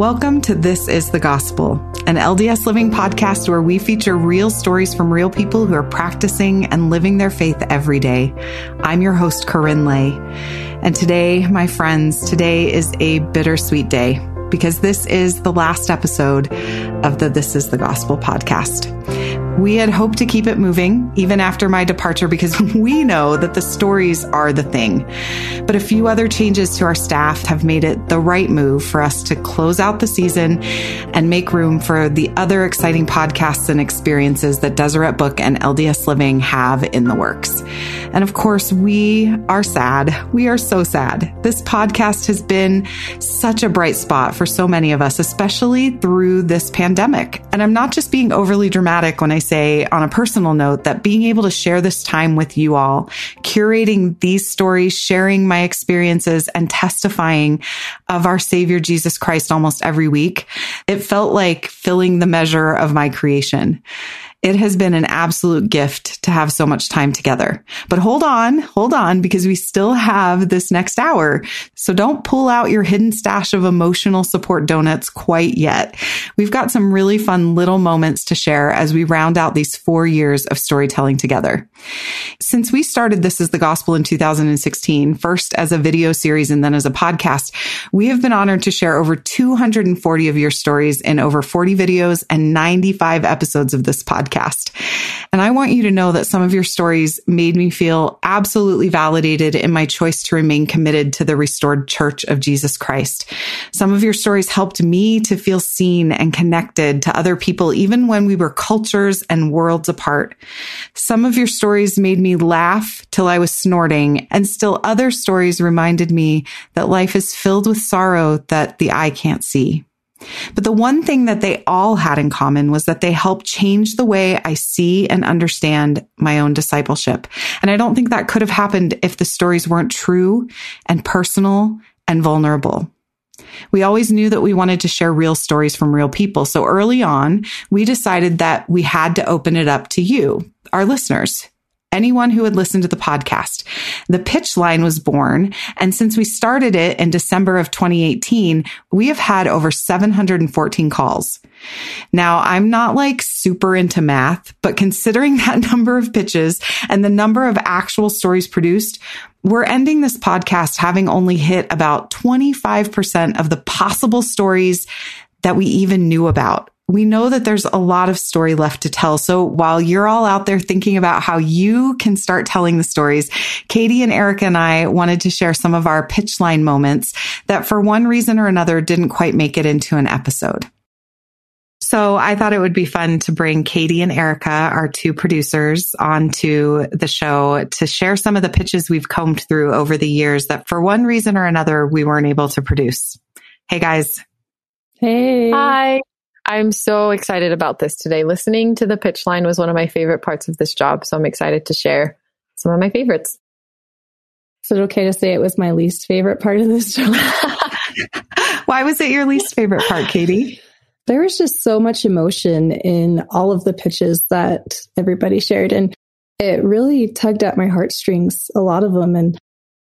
Welcome to This is the Gospel, an LDS Living podcast where we feature real stories from real people who are practicing and living their faith every day. I'm your host, KaRyn Lay. And today, my friends, today is a bittersweet day because this is the last episode of the This is the Gospel podcast. We had hoped to keep it moving even after my departure because we know that the stories are the thing. But a few other changes to our staff have made it the right move for us to close out the season and make room for the other exciting podcasts and experiences that Deseret Book and LDS Living have in the works. And of course, we are sad. We are so sad. This podcast has been such a bright spot for so many of us, especially through this pandemic. And I'm not just being overly dramatic when I say on a personal note that being able to share this time with you all, curating these stories, sharing my experiences and testifying of our savior Jesus Christ almost every week, it felt like filling the measure of my creation. It has been an absolute gift to have so much time together. But hold on, hold on, because we still have this next hour. So don't pull out your hidden stash of emotional support donuts quite yet. We've got some really fun little moments to share as we round out these four years of storytelling together. Since we started This is the Gospel in 2016, first as a video series and then as a podcast, we have been honored to share over 240 of your stories in over 40 videos and 95 episodes of this podcast podcast. And I want you to know that some of your stories made me feel absolutely validated in my choice to remain committed to the restored church of Jesus Christ. Some of your stories helped me to feel seen and connected to other people, even when we were cultures and worlds apart. Some of your stories made me laugh till I was snorting and still other stories reminded me that life is filled with sorrow that the eye can't see. But the one thing that they all had in common was that they helped change the way I see and understand my own discipleship. And I don't think that could have happened if the stories weren't true and personal and vulnerable. We always knew that we wanted to share real stories from real people. So early on, we decided that we had to open it up to you, our listeners, anyone who would listen to the podcast. The pitch line was born. And since we started it in December of 2018, we have had over 714 calls. Now I'm not like super into math, but considering that number of pitches and the number of actual stories produced, we're ending this podcast having only hit about 25% of the possible stories that we even knew about we know that there's a lot of story left to tell. So while you're all out there thinking about how you can start telling the stories, Katie and Erica and I wanted to share some of our pitch line moments that for one reason or another didn't quite make it into an episode. So I thought it would be fun to bring Katie and Erica, our two producers, onto the show to share some of the pitches we've combed through over the years that for one reason or another we weren't able to produce. Hey guys. Hey. Hi. I'm so excited about this today. Listening to the pitch line was one of my favorite parts of this job. So I'm excited to share some of my favorites. Is it okay to say it was my least favorite part of this job? Why was it your least favorite part, Katie? There was just so much emotion in all of the pitches that everybody shared. And it really tugged at my heartstrings, a lot of them. And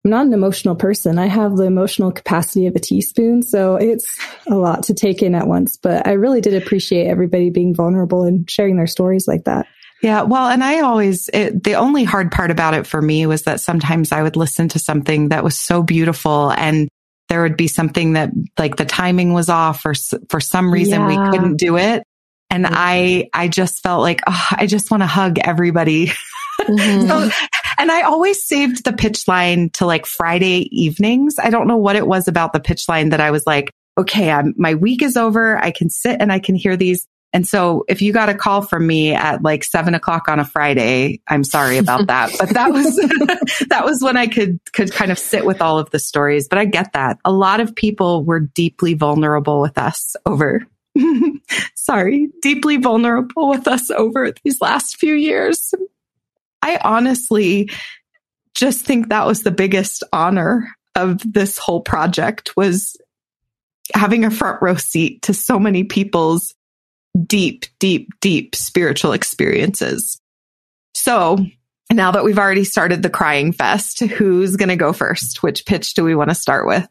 I'm not an emotional person. I have the emotional capacity of a teaspoon. So it's a lot to take in at once. But I really did appreciate everybody being vulnerable and sharing their stories like that. Yeah. Well, and I always, it, the only hard part about it for me was that sometimes I would listen to something that was so beautiful and there would be something that like the timing was off or for some reason yeah. we couldn't do it. And I, I just felt like, oh, I just want to hug everybody. Mm-hmm. so, and I always saved the pitch line to like Friday evenings. I don't know what it was about the pitch line that I was like, okay, I'm, my week is over. I can sit and I can hear these. And so if you got a call from me at like seven o'clock on a Friday, I'm sorry about that. but that was, that was when I could, could kind of sit with all of the stories. But I get that. A lot of people were deeply vulnerable with us over, sorry, deeply vulnerable with us over these last few years. I honestly just think that was the biggest honor of this whole project was having a front row seat to so many people's deep, deep, deep spiritual experiences. So now that we've already started the crying fest, who's going to go first? Which pitch do we want to start with?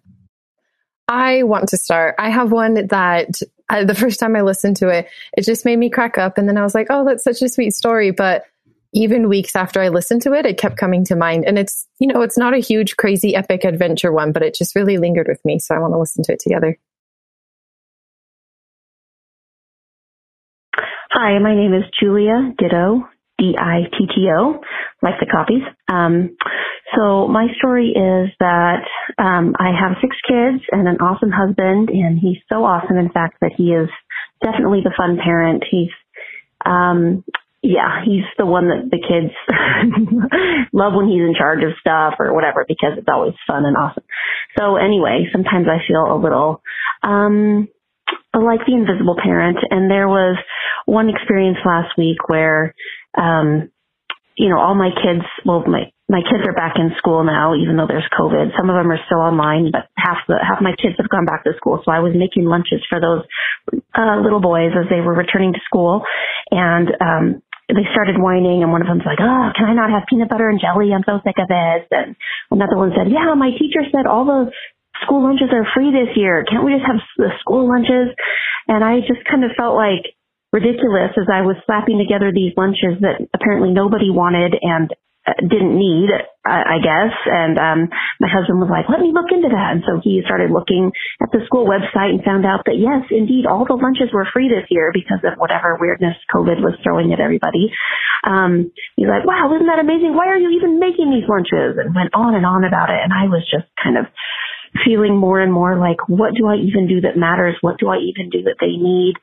I want to start. I have one that I, the first time I listened to it, it just made me crack up. And then I was like, oh, that's such a sweet story. But even weeks after I listened to it, it kept coming to mind. And it's, you know, it's not a huge, crazy, epic adventure one, but it just really lingered with me. So I want to listen to it together. Hi, my name is Julia Ditto, D-I-T-T-O, like the copies. Um, so my story is that um, I have six kids and an awesome husband, and he's so awesome, in fact, that he is definitely the fun parent. He's um, yeah, he's the one that the kids love when he's in charge of stuff or whatever because it's always fun and awesome. So anyway, sometimes I feel a little um like the invisible parent and there was one experience last week where um you know, all my kids, well, my, my kids are back in school now, even though there's COVID. Some of them are still online, but half the, half my kids have gone back to school. So I was making lunches for those, uh, little boys as they were returning to school. And, um, they started whining and one of them's like, oh, can I not have peanut butter and jelly? I'm so sick of this. And another one said, yeah, my teacher said all the school lunches are free this year. Can't we just have the school lunches? And I just kind of felt like, ridiculous as I was slapping together these lunches that apparently nobody wanted and didn't need, I guess. And um, my husband was like, "Let me look into that." And so he started looking at the school website and found out that yes, indeed, all the lunches were free this year because of whatever weirdness COVID was throwing at everybody. Um, he's like, "Wow, isn't that amazing? Why are you even making these lunches?" And went on and on about it. And I was just kind of feeling more and more like, what do I even do that matters? What do I even do that they need?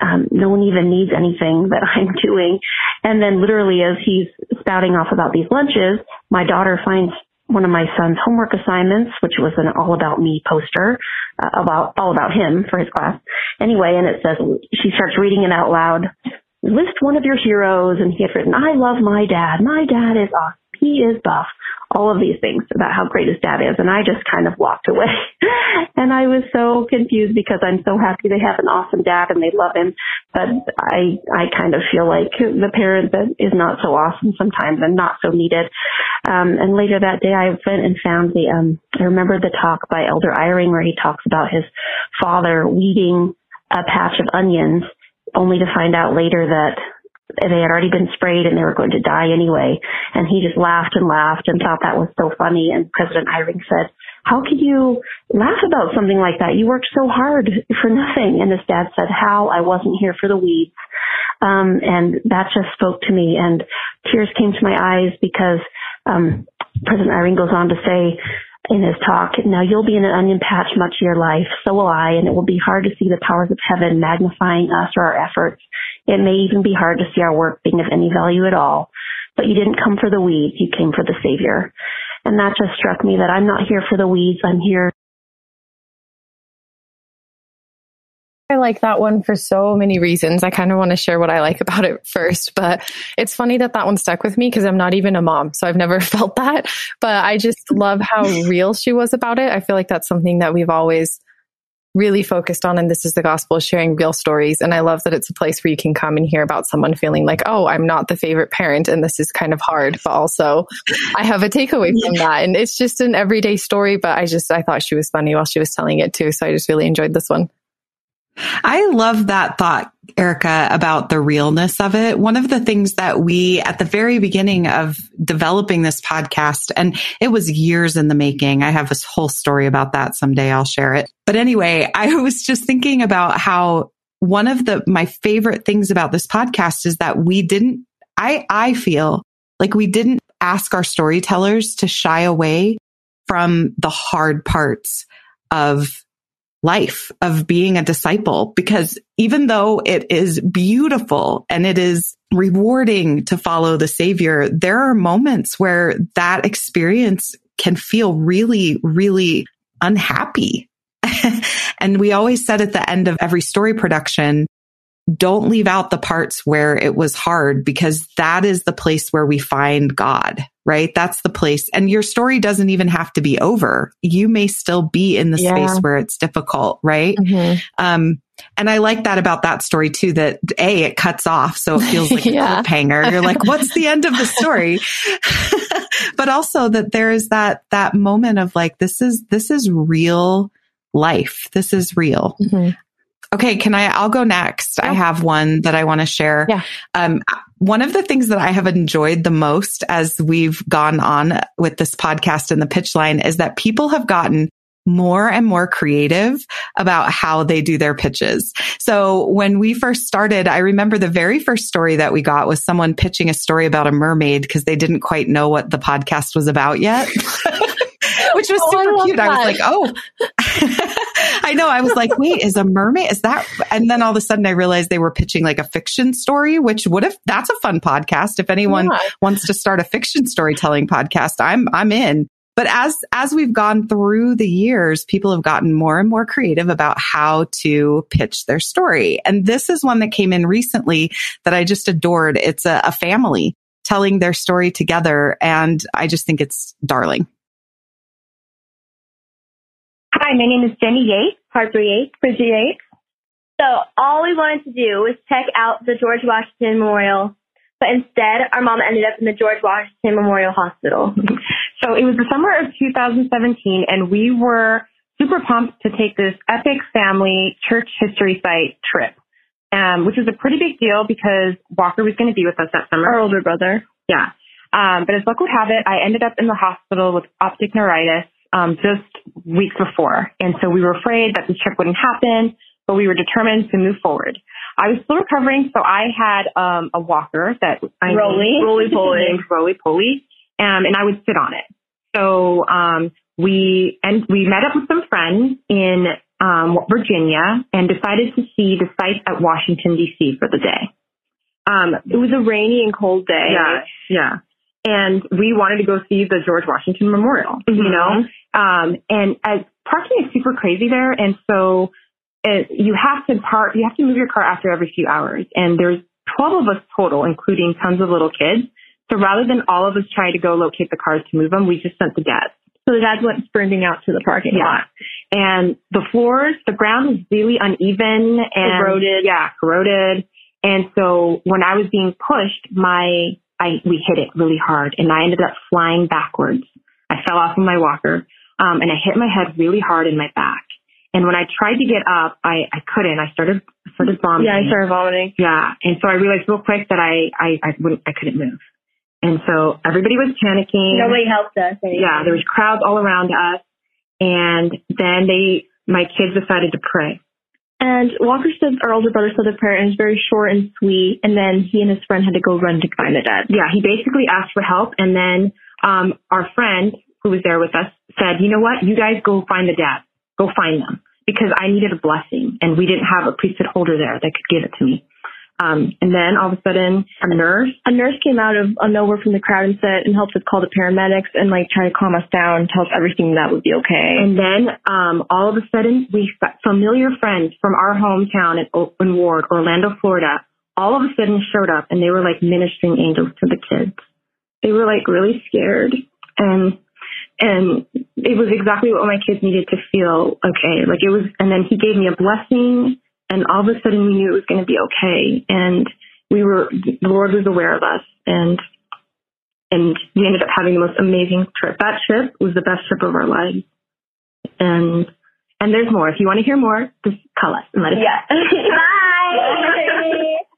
Um, no one even needs anything that I'm doing. And then literally as he's spouting off about these lunches, my daughter finds one of my son's homework assignments, which was an all about me poster uh, about all about him for his class. Anyway, and it says she starts reading it out loud. List one of your heroes, and he had written, "I love my dad. My dad is awesome. He is buff all of these things about how great his dad is. And I just kind of walked away. and I was so confused because I'm so happy they have an awesome dad and they love him. But I, I kind of feel like the parent that is not so awesome sometimes and not so needed. Um, and later that day I went and found the, um, I remember the talk by Elder Eyring where he talks about his father weeding a patch of onions only to find out later that they had already been sprayed and they were going to die anyway. And he just laughed and laughed and thought that was so funny. And President Eyring said, how could you laugh about something like that? You worked so hard for nothing. And his dad said, how? I wasn't here for the weeds. Um, and that just spoke to me and tears came to my eyes because, um, President Eyring goes on to say, in his talk, now you'll be in an onion patch much of your life, so will I, and it will be hard to see the powers of heaven magnifying us or our efforts. It may even be hard to see our work being of any value at all. But you didn't come for the weeds, you came for the Savior. And that just struck me that I'm not here for the weeds, I'm here I like that one for so many reasons. I kind of want to share what I like about it first, but it's funny that that one stuck with me because I'm not even a mom, so I've never felt that. But I just love how real she was about it. I feel like that's something that we've always really focused on and this is the gospel sharing real stories. And i love that it's a place where you can come and hear about someone feeling like oh i'm not the favorite parent and this is kind of hard but also i have a takeaway from that. And it's just an everyday story but i just i thought she was funny while she was telling it too. So i just really enjoyed this one I love that thought, Erica, about the realness of it. One of the things that we, at the very beginning of developing this podcast, and it was years in the making. I have this whole story about that someday. I'll share it. But anyway, I was just thinking about how one of the, my favorite things about this podcast is that we didn't, I, I feel like we didn't ask our storytellers to shy away from the hard parts of life of being a disciple because even though it is beautiful and it is rewarding to follow the savior, there are moments where that experience can feel really, really unhappy. and we always said at the end of every story production, don't leave out the parts where it was hard because that is the place where we find God, right? That's the place. And your story doesn't even have to be over. You may still be in the yeah. space where it's difficult, right? Mm-hmm. Um, and I like that about that story too, that A, it cuts off. So it feels like yeah. a cliffhanger. You're like, what's the end of the story? but also that there is that, that moment of like, this is, this is real life. This is real. Mm-hmm. Okay, can I? I'll go next. Yeah. I have one that I want to share. Yeah. Um, one of the things that I have enjoyed the most as we've gone on with this podcast and the pitch line is that people have gotten more and more creative about how they do their pitches. So when we first started, I remember the very first story that we got was someone pitching a story about a mermaid because they didn't quite know what the podcast was about yet. Which was oh, super I cute. That. I was like, oh, I know. I was like, wait, is a mermaid? Is that? And then all of a sudden I realized they were pitching like a fiction story, which would have, that's a fun podcast. If anyone yeah. wants to start a fiction storytelling podcast, I'm, I'm in. But as, as we've gone through the years, people have gotten more and more creative about how to pitch their story. And this is one that came in recently that I just adored. It's a, a family telling their story together. And I just think it's darling. Hi, my name is Jenny Yates, Harper Yates, Bridget Yates. So all we wanted to do was check out the George Washington Memorial but instead, our mom ended up in the George Washington Memorial Hospital. so it was the summer of 2017, and we were super pumped to take this epic family church history site trip, um, which was a pretty big deal because Walker was going to be with us that summer. Our older brother. Yeah. Um, but as luck would have it, I ended up in the hospital with optic neuritis um, just weeks before. And so we were afraid that the trip wouldn't happen, but we were determined to move forward. I was still recovering, so I had um, a walker that I Roly Roly Poly Roly Poly, um, and I would sit on it. So um, we and we met up with some friends in um, Virginia and decided to see the site at Washington D.C. for the day. Um, it was a rainy and cold day. Yeah, yeah. And we wanted to go see the George Washington Memorial, mm-hmm. you know. Um, and as parking is super crazy there, and so it, you have to park, you have to move your car after every few hours. And there's 12 of us total, including tons of little kids. So rather than all of us try to go locate the cars to move them, we just sent the dads. So the dads went sprinting out to the parking yeah. lot. And the floors, the ground was really uneven and corroded. Yeah, corroded. And so when I was being pushed, my, I, we hit it really hard and I ended up flying backwards. I fell off of my walker, um, and I hit my head really hard in my back. And when I tried to get up, I, I couldn't. I started started vomiting. Yeah, I started vomiting. Yeah, and so I realized real quick that I I I wouldn't I couldn't move. And so everybody was panicking. Nobody helped us. Anymore. Yeah, there was crowds all around us, and then they my kids decided to pray. And Walker said, our older brother said the prayer, and it was very short and sweet. And then he and his friend had to go run to find the dad. Yeah, he basically asked for help, and then um, our friend who was there with us said, "You know what? You guys go find the dad." go find them because I needed a blessing and we didn't have a priesthood holder there that could give it to me. Um, and then all of a sudden, a nurse, a nurse came out of nowhere from the crowd and said, and helped us call the paramedics and like try to calm us down, tell us everything that would be okay. And then, um, all of a sudden, we familiar friends from our hometown in, in Ward, Orlando, Florida, all of a sudden showed up and they were like ministering angels to the kids. They were like really scared and and it was exactly what my kids needed to feel okay. Like it was, and then he gave me a blessing, and all of a sudden we knew it was going to be okay. And we were, the Lord was aware of us, and and we ended up having the most amazing trip. That trip was the best trip of our lives. And and there's more. If you want to hear more, just call us and let us. Yeah. Bye.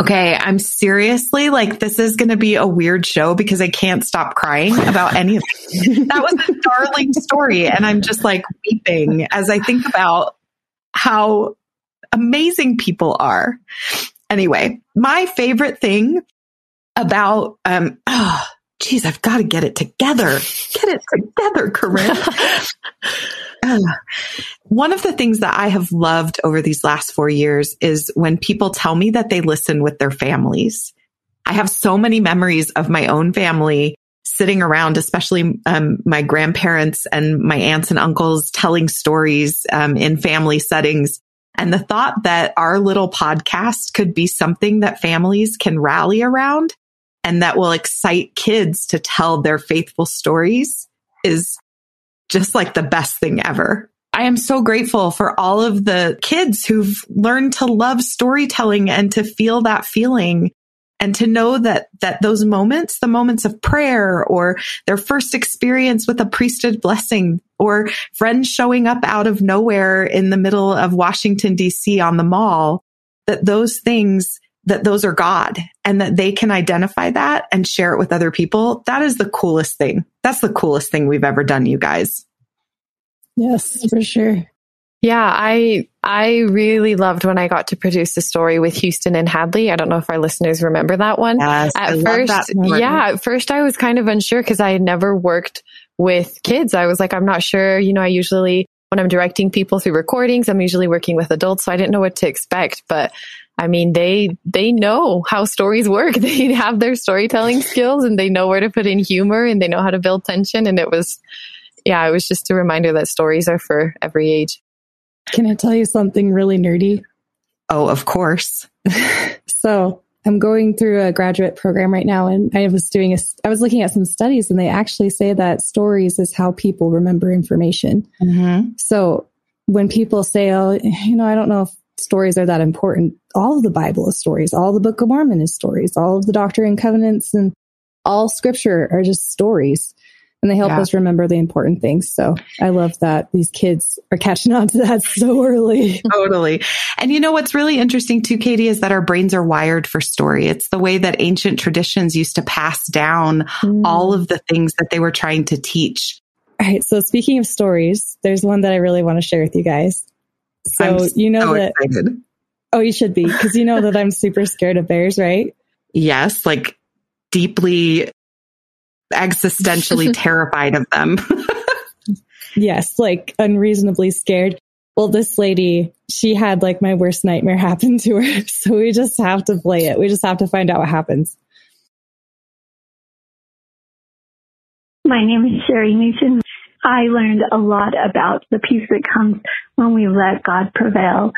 Okay, I'm seriously like this is going to be a weird show because I can't stop crying about any of that was a darling story and I'm just like weeping as I think about how amazing people are. Anyway, my favorite thing about um oh, geez, I've got to get it together. Get it together, KaRyn. One of the things that I have loved over these last four years is when people tell me that they listen with their families. I have so many memories of my own family sitting around, especially um, my grandparents and my aunts and uncles telling stories um, in family settings. And the thought that our little podcast could be something that families can rally around and that will excite kids to tell their faithful stories is just like the best thing ever. I am so grateful for all of the kids who've learned to love storytelling and to feel that feeling and to know that that those moments the moments of prayer or their first experience with a priesthood blessing or friends showing up out of nowhere in the middle of Washington DC on the mall that those things that those are God and that they can identify that and share it with other people that is the coolest thing that's the coolest thing we've ever done you guys yes for sure yeah, I I really loved when I got to produce a story with Houston and Hadley. I don't know if our listeners remember that one. Yes, at I first, yeah, at first I was kind of unsure because I had never worked with kids. I was like, I'm not sure. You know, I usually when I'm directing people through recordings, I'm usually working with adults, so I didn't know what to expect. But I mean, they they know how stories work. They have their storytelling skills, and they know where to put in humor, and they know how to build tension. And it was, yeah, it was just a reminder that stories are for every age. Can I tell you something really nerdy? Oh, of course. so I'm going through a graduate program right now and I was doing a, I was looking at some studies and they actually say that stories is how people remember information. Mm-hmm. So when people say, oh, you know, I don't know if stories are that important, all of the Bible is stories. All the Book of Mormon is stories. All of the Doctrine and Covenants and all scripture are just stories and they help yeah. us remember the important things. So I love that these kids are catching on to that so early. totally. And you know what's really interesting too, Katie, is that our brains are wired for story. It's the way that ancient traditions used to pass down mm. all of the things that they were trying to teach. All right. So speaking of stories, there's one that I really want to share with you guys. So I'm you know so that. Excited. Oh, you should be because you know that I'm super scared of bears, right? Yes, like deeply existentially terrified of them. yes, like unreasonably scared. Well, this lady, she had like my worst nightmare happen to her. So we just have to play it. We just have to find out what happens. My name is Sherry Mason. I learned a lot about the peace that comes when we let God prevail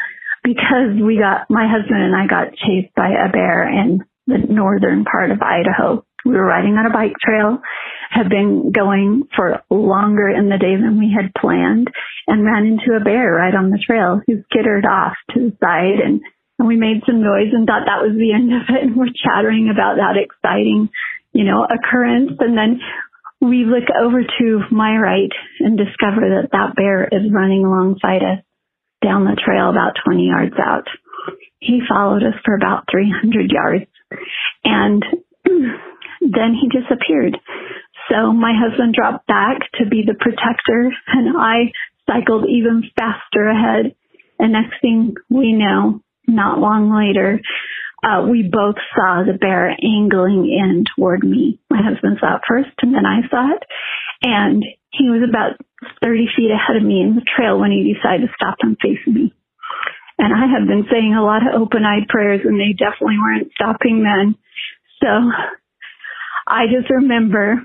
because we got, my husband and I got chased by a bear in the northern part of Idaho. We were riding on a bike trail, had been going for longer in the day than we had planned, and ran into a bear right on the trail who skittered off to the side and and we made some noise and thought that was the end of it. And we're chattering about that exciting, you know, occurrence. And then we look over to my right and discover that that bear is running alongside us down the trail about 20 yards out. He followed us for about 300 yards and then he disappeared. So my husband dropped back to be the protector and I cycled even faster ahead. And next thing we know, not long later, uh, we both saw the bear angling in toward me. My husband saw it first and then I saw it. And he was about 30 feet ahead of me in the trail when he decided to stop and face me. And I have been saying a lot of open eyed prayers and they definitely weren't stopping then. So I just remember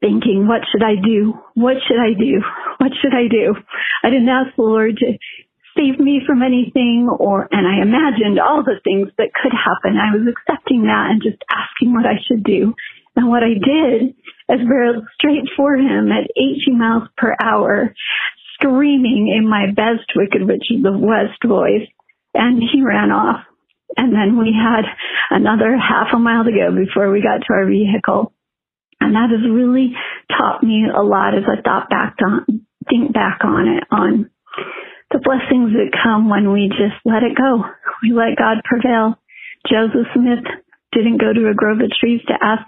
thinking, what should I do? What should I do? What should I do? I didn't ask the Lord to save me from anything or, and I imagined all the things that could happen. I was accepting that and just asking what I should do. And what I did is barreled straight for him at 80 miles per hour, screaming in my best wicked witch of the west voice. And he ran off. And then we had another half a mile to go before we got to our vehicle. And that has really taught me a lot as I thought back on, think back on it, on the blessings that come when we just let it go. We let God prevail. Joseph Smith didn't go to a grove of trees to ask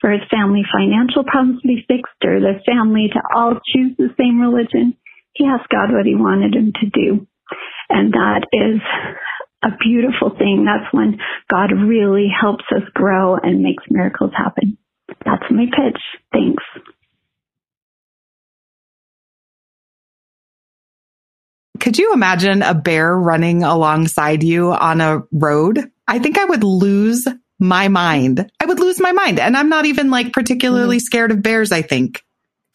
for his family financial problems to be fixed or their family to all choose the same religion. He asked God what he wanted him to do. And that is a beautiful thing. That's when God really helps us grow and makes miracles happen. That's my pitch. Thanks. Could you imagine a bear running alongside you on a road? I think I would lose my mind. I would lose my mind. And I'm not even like particularly mm-hmm. scared of bears, I think.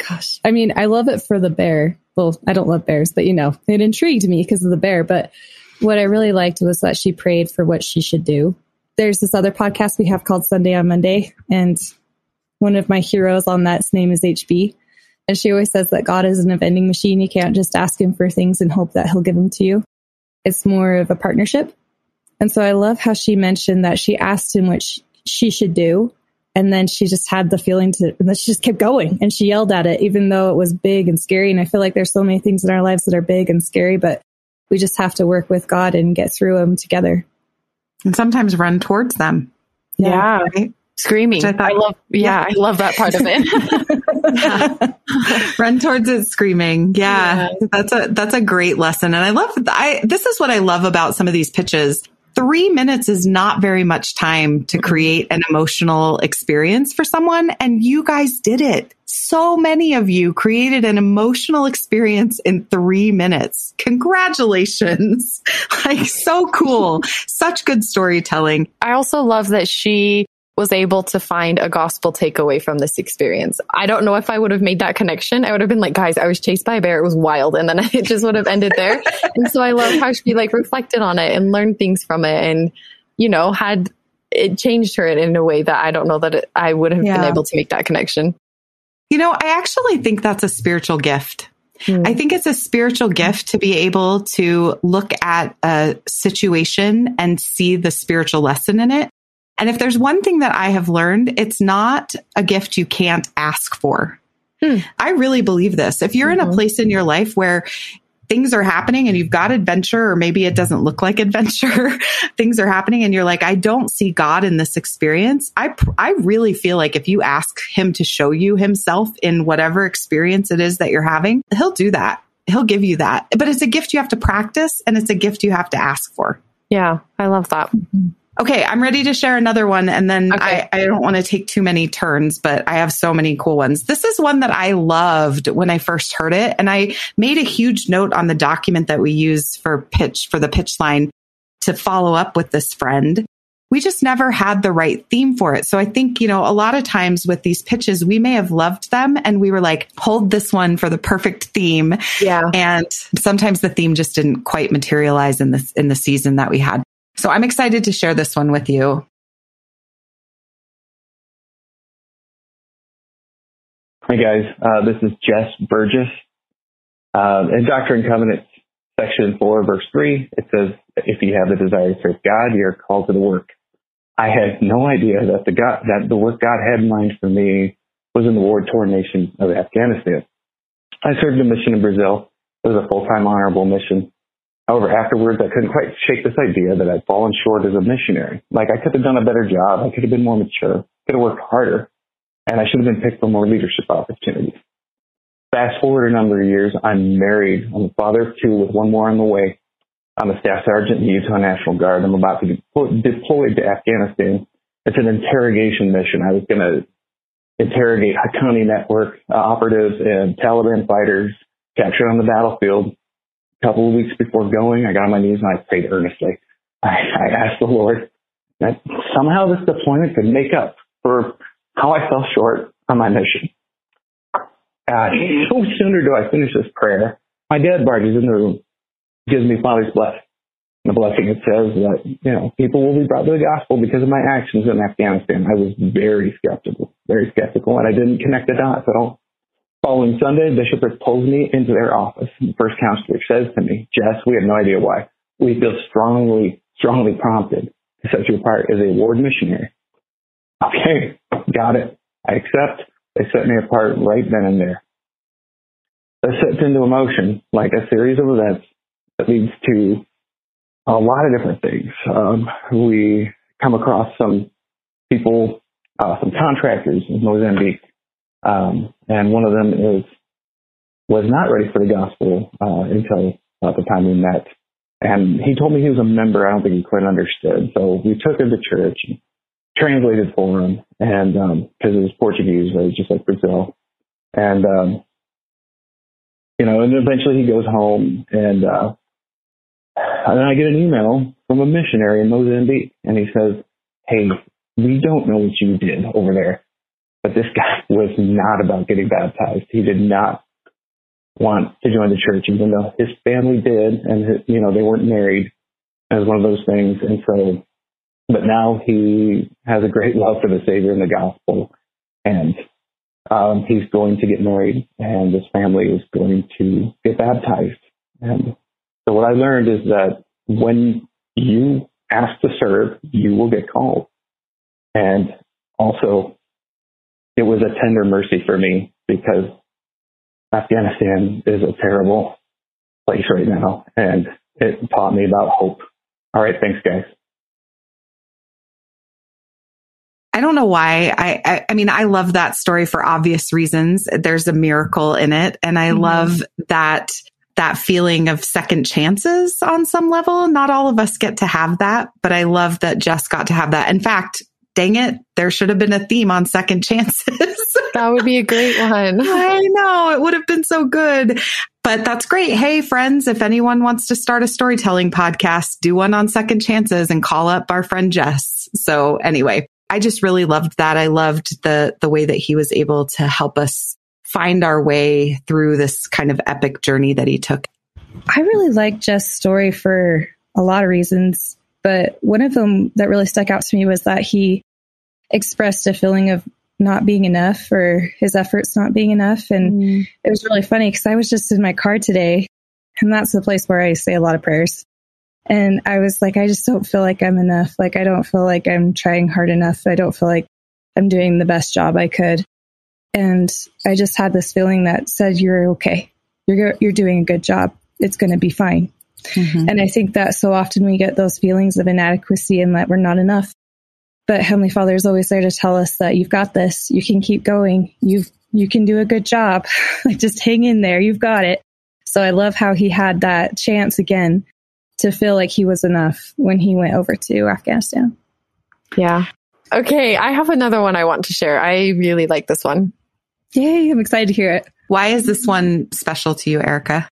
Gosh. I mean, I love it for the bear. Well, I don't love bears, but you know, it intrigued me because of the bear. But what I really liked was that she prayed for what she should do. There's this other podcast we have called Sunday on Monday, and one of my heroes on that's name is HB. And she always says that God isn't a vending machine. You can't just ask him for things and hope that he'll give them to you. It's more of a partnership. And so I love how she mentioned that she asked him what she, she should do. And then she just had the feeling to, and then she just kept going and she yelled at it, even though it was big and scary. And I feel like there's so many things in our lives that are big and scary, but we just have to work with God and get through them together. And sometimes run towards them. Yeah. Right? Screaming. I, thought, I, love, yeah, yeah, I love that part of it. Run towards it screaming. Yeah, yeah, That's a, that's a great lesson. And I love, I, this is what I love about some of these pitches three minutes is not very much time to mm-hmm. create an emotional experience for someone. And you guys did it. So many of you created an emotional experience in three minutes. Congratulations. like so cool. Such good storytelling. I also love that she was able to find a gospel takeaway from this experience. I don't know if I would have made that connection. I would have been like, guys, I was chased by a bear. It was wild. And then it just would have ended there. and so I love how she like reflected on it and learned things from it and, you know, had it changed her in a way that I don't know that it, I would have yeah. been able to make that connection. You know, I actually think that's a spiritual gift. Hmm. I think it's a spiritual gift to be able to look at a situation and see the spiritual lesson in it and if there's one thing that I have learned, it's not a gift you can't ask for. Hmm. I really believe this. If you're mm-hmm. in a mm-hmm. place in your life where things are happening and you've got adventure, or maybe it doesn't look like adventure, things are happening and you're like, I don't see God in this experience. I, I really feel like if you ask him to show you himself in whatever experience it is that you're having, he'll do that. He'll give you that. But it's a gift you have to practice and it's a gift you have to ask for. Yeah, I love that. Mm-hmm. Okay, I'm ready to share another one. And then okay. I, I don't want to take too many turns, but I have so many cool ones. This is one that I loved when I first heard it. And I made a huge note on the document that we use for pitch, for the pitch line to follow up with this friend. We just never had the right theme for it. So I think, you know, a lot of times with these pitches, we may have loved them and we were like, hold this one for the perfect theme. Yeah. And sometimes the theme just didn't quite materialize in this, in the season that we had. So I'm excited to share this one with you. Hey guys, uh, this is Jess Burgess. Uh, in Doctrine and Covenants, section 4, verse 3, it says, if you have the desire to serve God, you're called to the work. I had no idea that the God, that the work God had in mind for me was in the war-torn nation of Afghanistan. I served a mission in Brazil. It was a full-time honorable mission. However, afterwards, I couldn't quite shake this idea that I'd fallen short as a missionary. Like I could have done a better job. I could have been more mature, could have worked harder, and I should have been picked for more leadership opportunities. Fast forward a number of years, I'm married. I'm a father of two with one more on the way. I'm a staff sergeant in the Utah National Guard. I'm about to be deployed to Afghanistan. It's an interrogation mission. I was going to interrogate Haqqani network uh, operatives and Taliban fighters captured on the battlefield couple of weeks before going, I got on my knees and I prayed earnestly. I, I asked the Lord that somehow this deployment could make up for how I fell short on my mission. Uh, no sooner do I finish this prayer, my dad barges in the room, gives me Father's blessing. The blessing it says that, you know, people will be brought to the gospel because of my actions in Afghanistan. I was very skeptical, very skeptical, and I didn't connect the dots at all. Following Sunday, Bishopric pulls me into their office. The first counselor says to me, Jess, we have no idea why. We feel strongly, strongly prompted to set you apart as a ward missionary. Okay, got it. I accept. They set me apart right then and there. That sets into motion like a series of events that leads to a lot of different things. Um, we come across some people, uh, some contractors in Mozambique um, and one of them is was not ready for the gospel uh, until uh, the time we met. And he told me he was a member. I don't think he quite understood. So we took him to church, and translated for him, and because um, it was Portuguese, right, just like Brazil. And um, you know, and eventually he goes home, and uh, and then I get an email from a missionary in Mozambique, and he says, "Hey, we don't know what you did over there, but this guy was not about getting baptized. He did not want to join the church, even though his family did, and you know they weren't married. It was one of those things, and so, but now he has a great love for the Savior and the gospel, and um, he's going to get married, and his family is going to get baptized. And so, what I learned is that when you ask to serve, you will get called. And also, it was a tender mercy for me because Afghanistan is a terrible place right now. And it taught me about hope. All right. Thanks, guys. I don't know why. I, I, I mean, I love that story for obvious reasons. There's a miracle in it. And I mm-hmm. love that, that feeling of second chances on some level. Not all of us get to have that, but I love that Jess got to have that. In fact, dang it, there should have been a theme on second chances. that would be a great one. I know it would have been so good. But that's great. Hey, friends, if anyone wants to start a storytelling podcast, do one on second chances and call up our friend Jess. So anyway, I just really loved that. I loved the, the way that he was able to help us find our way through this kind of epic journey that he took. I really like Jess' story for a lot of reasons, but one of them that really stuck out to me was that he expressed a feeling of not being enough or his efforts not being enough. And mm. it was really funny because I was just in my car today, and that's the place where I say a lot of prayers. And I was like, I just don't feel like I'm enough. Like, I don't feel like I'm trying hard enough. I don't feel like I'm doing the best job I could. And I just had this feeling that said, you're okay. You're, you're doing a good job. It's going to be fine. Mm-hmm. And I think that so often we get those feelings of inadequacy and that we're not enough. But Heavenly Father is always there to tell us that you've got this. You can keep going. You you can do a good job. like just hang in there. You've got it. So I love how he had that chance again to feel like he was enough when he went over to Afghanistan. Yeah. Okay, I have another one I want to share. I really like this one. Yay, I'm excited to hear it. Why is this one special to you, Erica?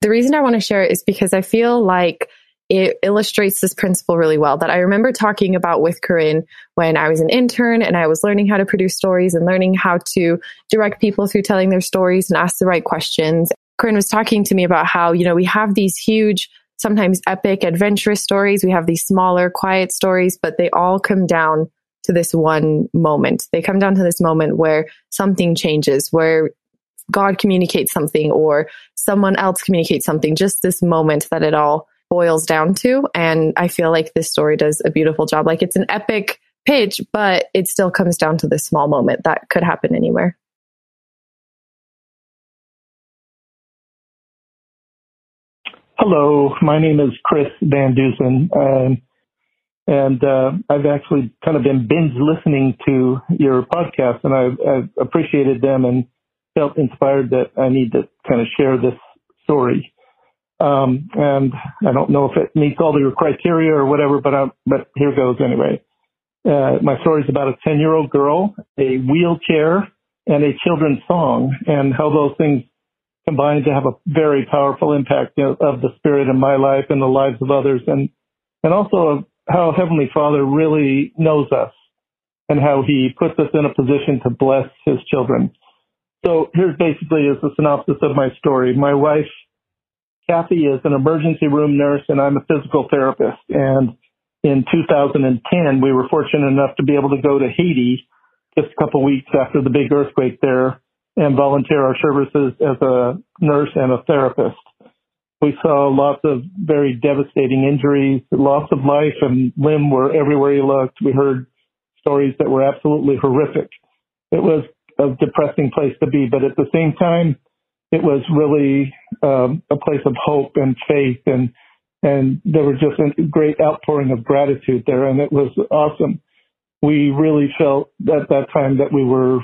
The reason I want to share it is because I feel like it illustrates this principle really well that I remember talking about with KaRyn when I was an intern and I was learning how to produce stories and learning how to direct people through telling their stories and ask the right questions. KaRyn was talking to me about how, you know, we have these huge, sometimes epic, adventurous stories. We have these smaller, quiet stories, but they all come down to this one moment. They come down to this moment where something changes, where God communicates something or someone else communicates something, just this moment that it all boils down to. And I feel like this story does a beautiful job. Like it's an epic pitch, but it still comes down to this small moment that could happen anywhere. Hello, my name is Chris Van Dusen, um, and uh, I've actually kind of been binge listening to your podcast, and I've, I've appreciated them and felt inspired that I need to kind of share this story. Um, and I don't know if it meets all your criteria or whatever, but I'm, but here goes anyway. Uh, my story is about a 10 year old girl, a wheelchair, and a children's song, and how those things combined to have a very powerful impact of, of the spirit in my life and the lives of others, and and also how Heavenly Father really knows us and how He puts us in a position to bless His children. So here's basically is the synopsis of my story. My wife Kathy is an emergency room nurse and I'm a physical therapist. And in 2010, we were fortunate enough to be able to go to Haiti just a couple weeks after the big earthquake there and volunteer our services as a nurse and a therapist. We saw lots of very devastating injuries, loss of life and limb were everywhere you looked. We heard stories that were absolutely horrific. It was a depressing place to be, but at the same time, it was really um, a place of hope and faith and and there was just a great outpouring of gratitude there and it was awesome. We really felt at that time that we were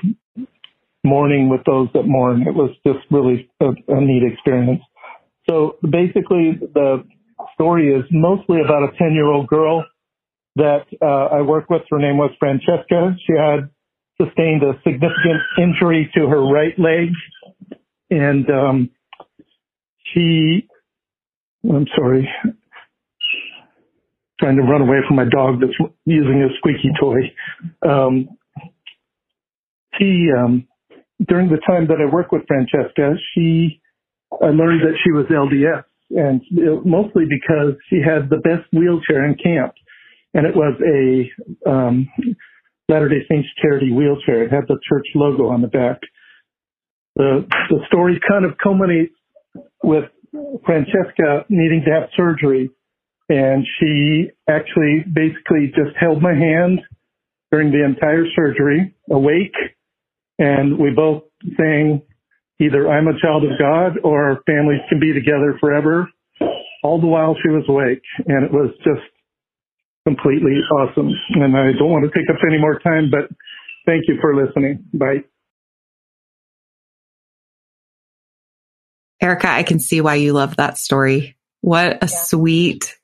mourning with those that mourn. It was just really a, a neat experience. So basically the story is mostly about a 10 year old girl that uh, i worked with. Her name was francesca. She had sustained a significant injury to her right leg and um, she, I'm sorry, trying to run away from my dog that's using a squeaky toy. Um, she, um, during the time that I worked with Francesca, she, I learned that she was LDS, and mostly because she had the best wheelchair in camp, and it was a um, Latter Day Saints charity wheelchair. It had the church logo on the back the the story kind of culminates with Francesca needing to have surgery, and she actually basically just held my hand during the entire surgery, awake, and we both sang either I'm a child of God or families can be together forever, all the while she was awake. And it was just completely awesome. And I don't want to take up any more time, but thank you for listening. Bye. Erica, I can see why you love that story. What a yeah. sweet.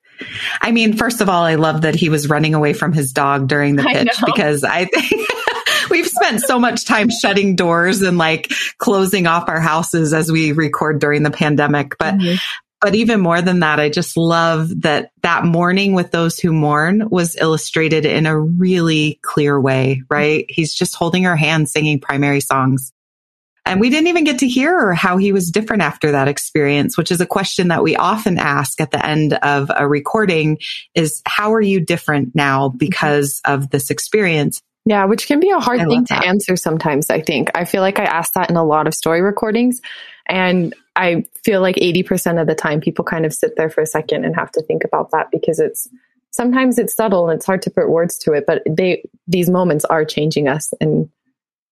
I mean, first of all, I love that he was running away from his dog during the pitch I because I think we've spent so much time shutting doors and like closing off our houses as we record during the pandemic. But mm-hmm. But even more than that, I just love that that mourning with those who mourn was illustrated in a really clear way, right? He's just holding her hand, singing primary songs. And we didn't even get to hear how he was different after that experience, which is a question that we often ask at the end of a recording is how are you different now because of this experience? Yeah, which can be a hard I thing to answer sometimes, I think. I feel like I ask that in a lot of story recordings and I feel like 80% of the time people kind of sit there for a second and have to think about that because it's sometimes it's subtle and it's hard to put words to it, but they these moments are changing us and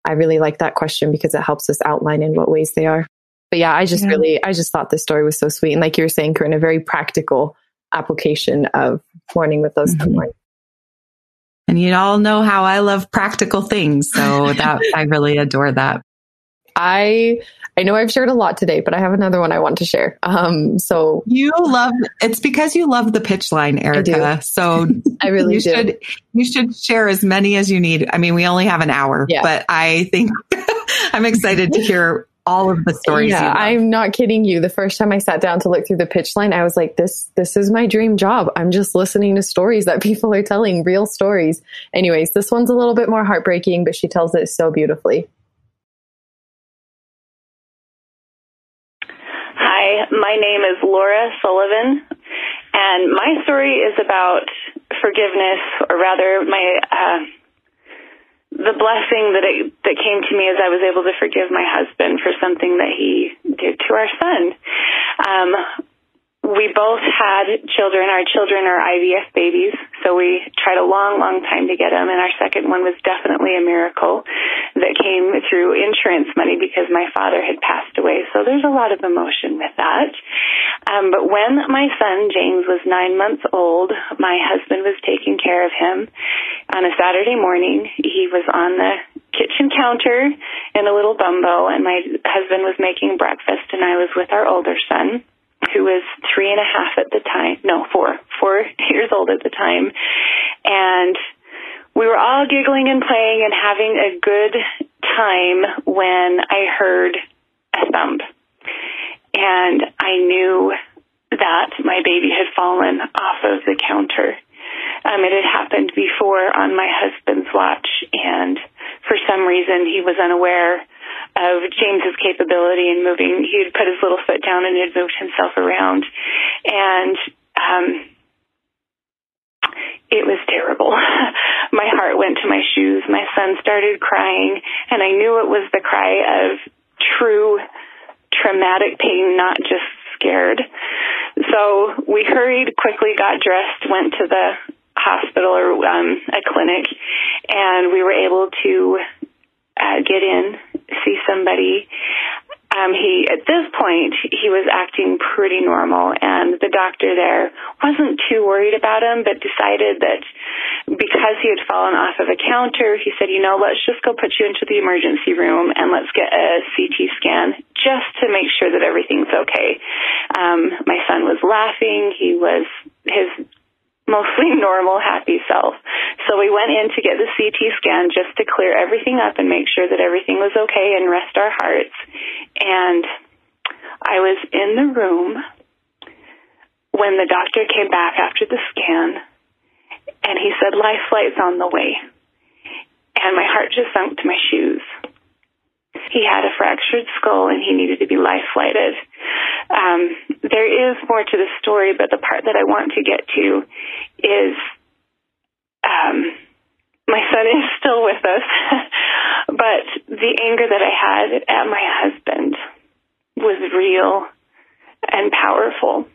I really like that question because it helps us outline in what ways they are. But yeah, I just yeah. really, I just thought this story was so sweet. And like you were saying, KaRyn, a very practical application of mourning with those mm-hmm. And you all know how I love practical things. So that I really adore that. I I know I've shared a lot today, but I have another one I want to share. Um, so you love it's because you love the pitch line, Erica. I so I really you do. should you should share as many as you need. I mean, we only have an hour, yeah. but I think I'm excited to hear all of the stories. Yeah, I'm not kidding you. The first time I sat down to look through the pitch line, I was like, this, this is my dream job. I'm just listening to stories that people are telling, real stories. Anyways, this one's a little bit more heartbreaking, but she tells it so beautifully. Hi, my name is Laura Sullivan, and my story is about forgiveness, or rather, my uh, the blessing that it, that came to me as I was able to forgive my husband for something that he did to our son. Um, we both had children. Our children are IVF babies, so we tried a long, long time to get them. And our second one was definitely a miracle that came through insurance money because my father had passed away. So there's a lot of emotion with that. Um, but when my son James was nine months old, my husband was taking care of him. On a Saturday morning, he was on the kitchen counter in a little bumbo, and my husband was making breakfast, and I was with our older son who was three and a half at the time, no, four, four years old at the time. And we were all giggling and playing and having a good time when I heard a thump. And I knew that my baby had fallen off of the counter. Um, it had happened before on my husband's watch, and for some reason he was unaware of James's capability in moving. He'd put his little foot down and had moved himself around, and um, it was terrible. my heart went to my shoes. My son started crying, and I knew it was the cry of true traumatic pain, not just scared. So we hurried, quickly got dressed, went to the hospital or um, a clinic, and we were able to uh, get in, see somebody. Um, he at this point he was acting pretty normal, and the doctor there wasn't too worried about him, but decided that because he had fallen off of a counter, he said, you know, let's just go put you into the emergency room and let's get a CT scan just to make sure that everything's okay. Um, my son was laughing. He was his mostly normal, happy self. So we went in to get the CT scan just to clear everything up and make sure that everything was okay and rest our hearts. And I was in the room when the doctor came back after the scan and he said, life flight's on the way. And my heart just sunk to my shoes. He had a fractured skull and he needed to be life flighted. Um, there is more to the story, but the part that I want to get to is um, my son is still with us, but the anger that I had at my husband was real and powerful.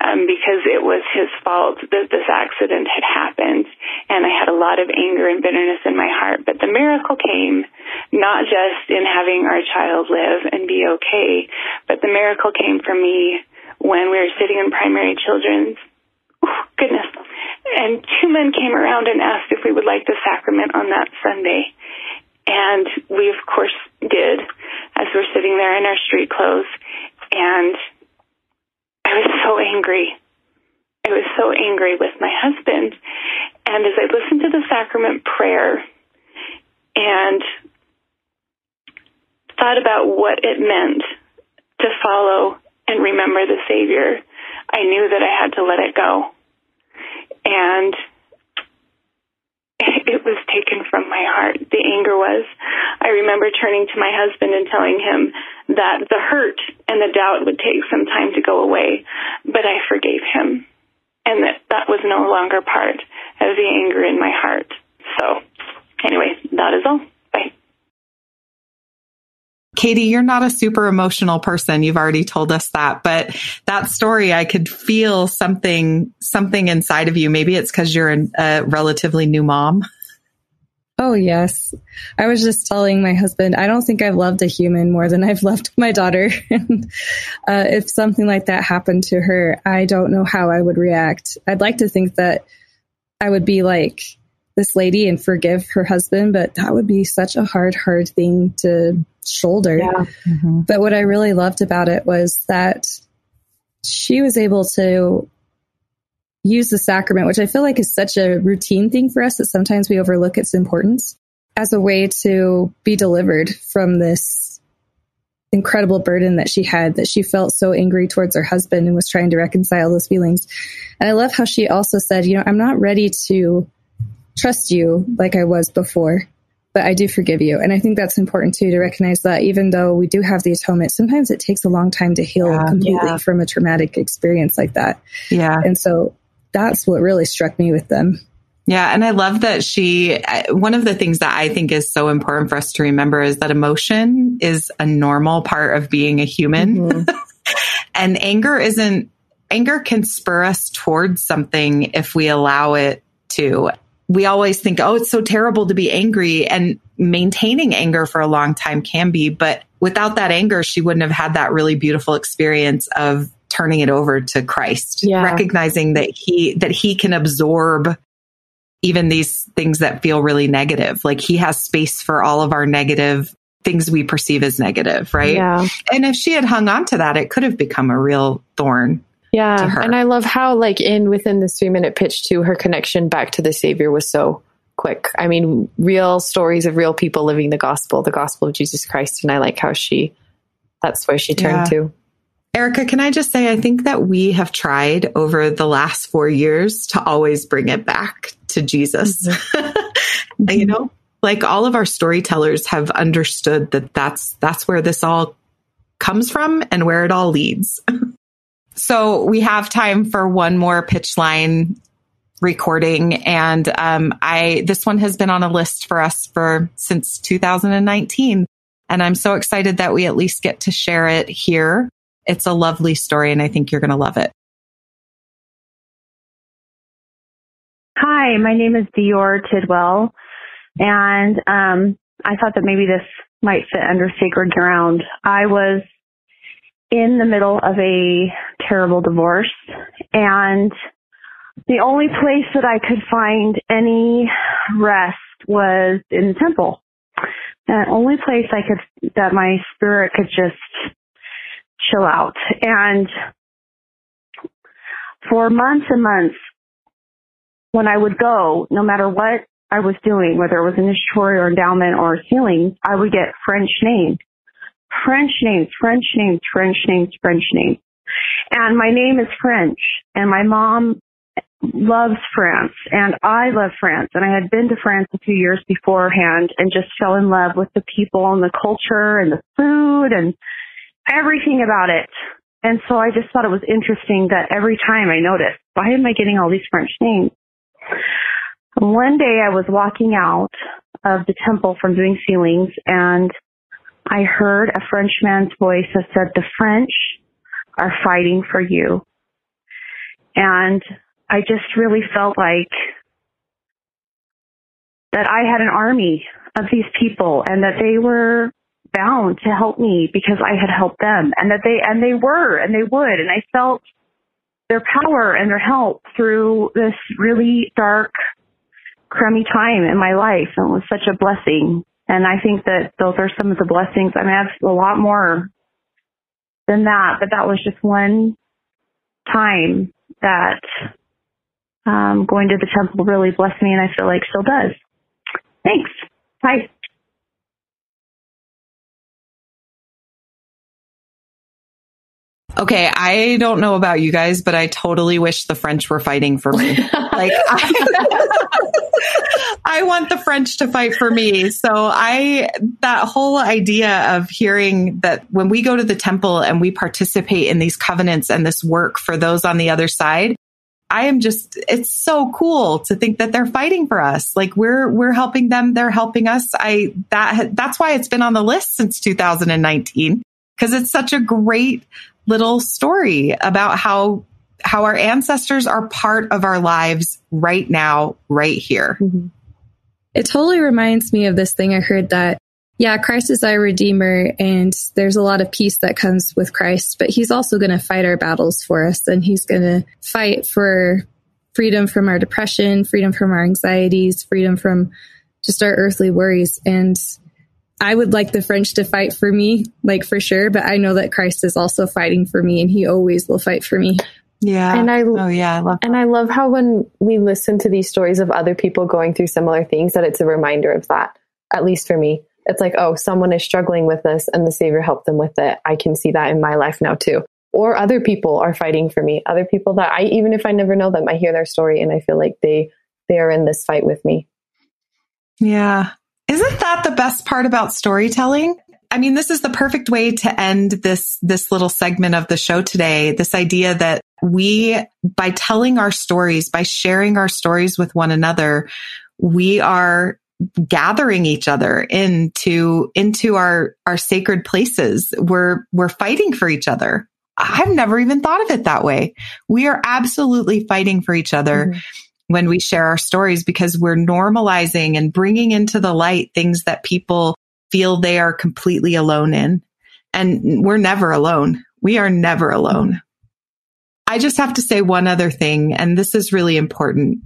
Um, because it was his fault that this accident had happened. And I had a lot of anger and bitterness in my heart. But the miracle came not just in having our child live and be okay, but the miracle came for me when we were sitting in primary children's. Oh, goodness. And two men came around and asked if we would like the sacrament on that Sunday. And we, of course, did as we're sitting there in our street clothes. And I was so angry. I was so angry with my husband. And as I listened to the sacrament prayer and thought about what it meant to follow and remember the Savior, I knew that I had to let it go. And it was taken from my heart. The anger was. I remember turning to my husband and telling him that the hurt and the doubt would take some time to go away, but I forgave him and that that was no longer part of the anger in my heart. So anyway, that is all. Katie, you're not a super emotional person. You've already told us that, but that story, I could feel something, something inside of you. Maybe it's because you're a relatively new mom. Oh, yes. I was just telling my husband, I don't think I've loved a human more than I've loved my daughter. uh, if something like that happened to her, I don't know how I would react. I'd like to think that I would be like this lady and forgive her husband, but that would be such a hard, hard thing to shoulder. Yeah. Mm-hmm. But what I really loved about it was that she was able to use the sacrament, which I feel like is such a routine thing for us that sometimes we overlook its importance as a way to be delivered from this incredible burden that she had that she felt so angry towards her husband and was trying to reconcile those feelings. And I love how she also said, you know, I'm not ready to trust you like I was before, but I do forgive you. And I think that's important too to recognize that even though we do have the atonement, sometimes it takes a long time to heal yeah, completely yeah. from a traumatic experience like that. Yeah. And so that's what really struck me with them. Yeah. And I love that she, one of the things that I think is so important for us to remember is that emotion is a normal part of being a human. Mm-hmm. and anger isn't, anger can spur us towards something if we allow it to. We always think, oh, it's so terrible to be angry. And maintaining anger for a long time can be. But without that anger, she wouldn't have had that really beautiful experience of turning it over to Christ, yeah. recognizing that he, that he can absorb even these things that feel really negative. Like he has space for all of our negative things we perceive as negative, right? Yeah. And if she had hung on to that, it could have become a real thorn. Yeah. And I love how like in within this three minute pitch to her connection back to the savior was so quick. I mean, real stories of real people living the gospel, the gospel of Jesus Christ. And I like how she, that's where she turned yeah. to. Erica, can I just say, I think that we have tried over the last four years to always bring it back to Jesus. Mm-hmm. you know, like all of our storytellers have understood that that's, that's where this all comes from and where it all leads. so we have time for one more pitch line recording. And, um, I, this one has been on a list for us for since 2019. And I'm so excited that we at least get to share it here. It's a lovely story and I think you're going to love it. Hi, my name is Dior Tidwell and um, I thought that maybe this might fit under sacred ground. I was in the middle of a terrible divorce and the only place that I could find any rest was in the temple. The only place I could, that my spirit could just chill out. And for months and months, when I would go, no matter what I was doing, whether it was initiatory or endowment or healing, I would get French names. French names, French names, French names, French names. And my name is French and my mom loves France and I love France and I had been to France a few years beforehand and just fell in love with the people and the culture and the food and everything about it. And so I just thought it was interesting that every time I noticed, why am I getting all these French names? One day I was walking out of the temple from doing sealings and I heard a French man's voice that said, the French are fighting for you. And I just really felt like that I had an army of these people and that they were bound to help me because I had helped them and that they, and they were and they would. And I felt their power and their help through this really dark, crummy time in my life. And it was such a blessing. And I think that those are some of the blessings. I mean, I have a lot more than that, but that was just one time that um, going to the temple really blessed me, and I feel like still does. Thanks. Bye. Okay, I don't know about you guys, but I totally wish the French were fighting for me. like I, I, want the French to fight for me. So I that whole idea of hearing that when we go to the temple and we participate in these covenants and this work for those on the other side, I am just it's so cool to think that they're fighting for us. Like we're we're helping them, they're helping us. I that that's why it's been on the list since 2019 because it's such a great little story about how how our ancestors are part of our lives right now, right here. Mm-hmm. It totally reminds me of this thing I heard that, yeah, Christ is our Redeemer, and there's a lot of peace that comes with Christ, but He's also going to fight our battles for us, and He's going to fight for freedom from our depression, freedom from our anxieties, freedom from just our earthly worries. And I would like the French to fight for me, like for sure, but I know that Christ is also fighting for me and he always will fight for me. Yeah. And I oh yeah, I love that. and I love how when we listen to these stories of other people going through similar things that it's a reminder of that. At least for me. It's like, oh, someone is struggling with this and the savior helped them with it. I can see that in my life now too. Or other people are fighting for me. Other people that I even if I never know them, I hear their story and I feel like they they are in this fight with me. Yeah. Isn't that the best part about storytelling? I mean, this is the perfect way to end this, this little segment of the show today. This idea that we, by telling our stories, by sharing our stories with one another, we are gathering each other into, into our, our sacred places. We're, we're fighting for each other. I've never even thought of it that way. We are absolutely fighting for each other. Mm-hmm when we share our stories because we're normalizing and bringing into the light things that people feel they are completely alone in. And we're never alone. We are never alone. I just have to say one other thing, and this is really important.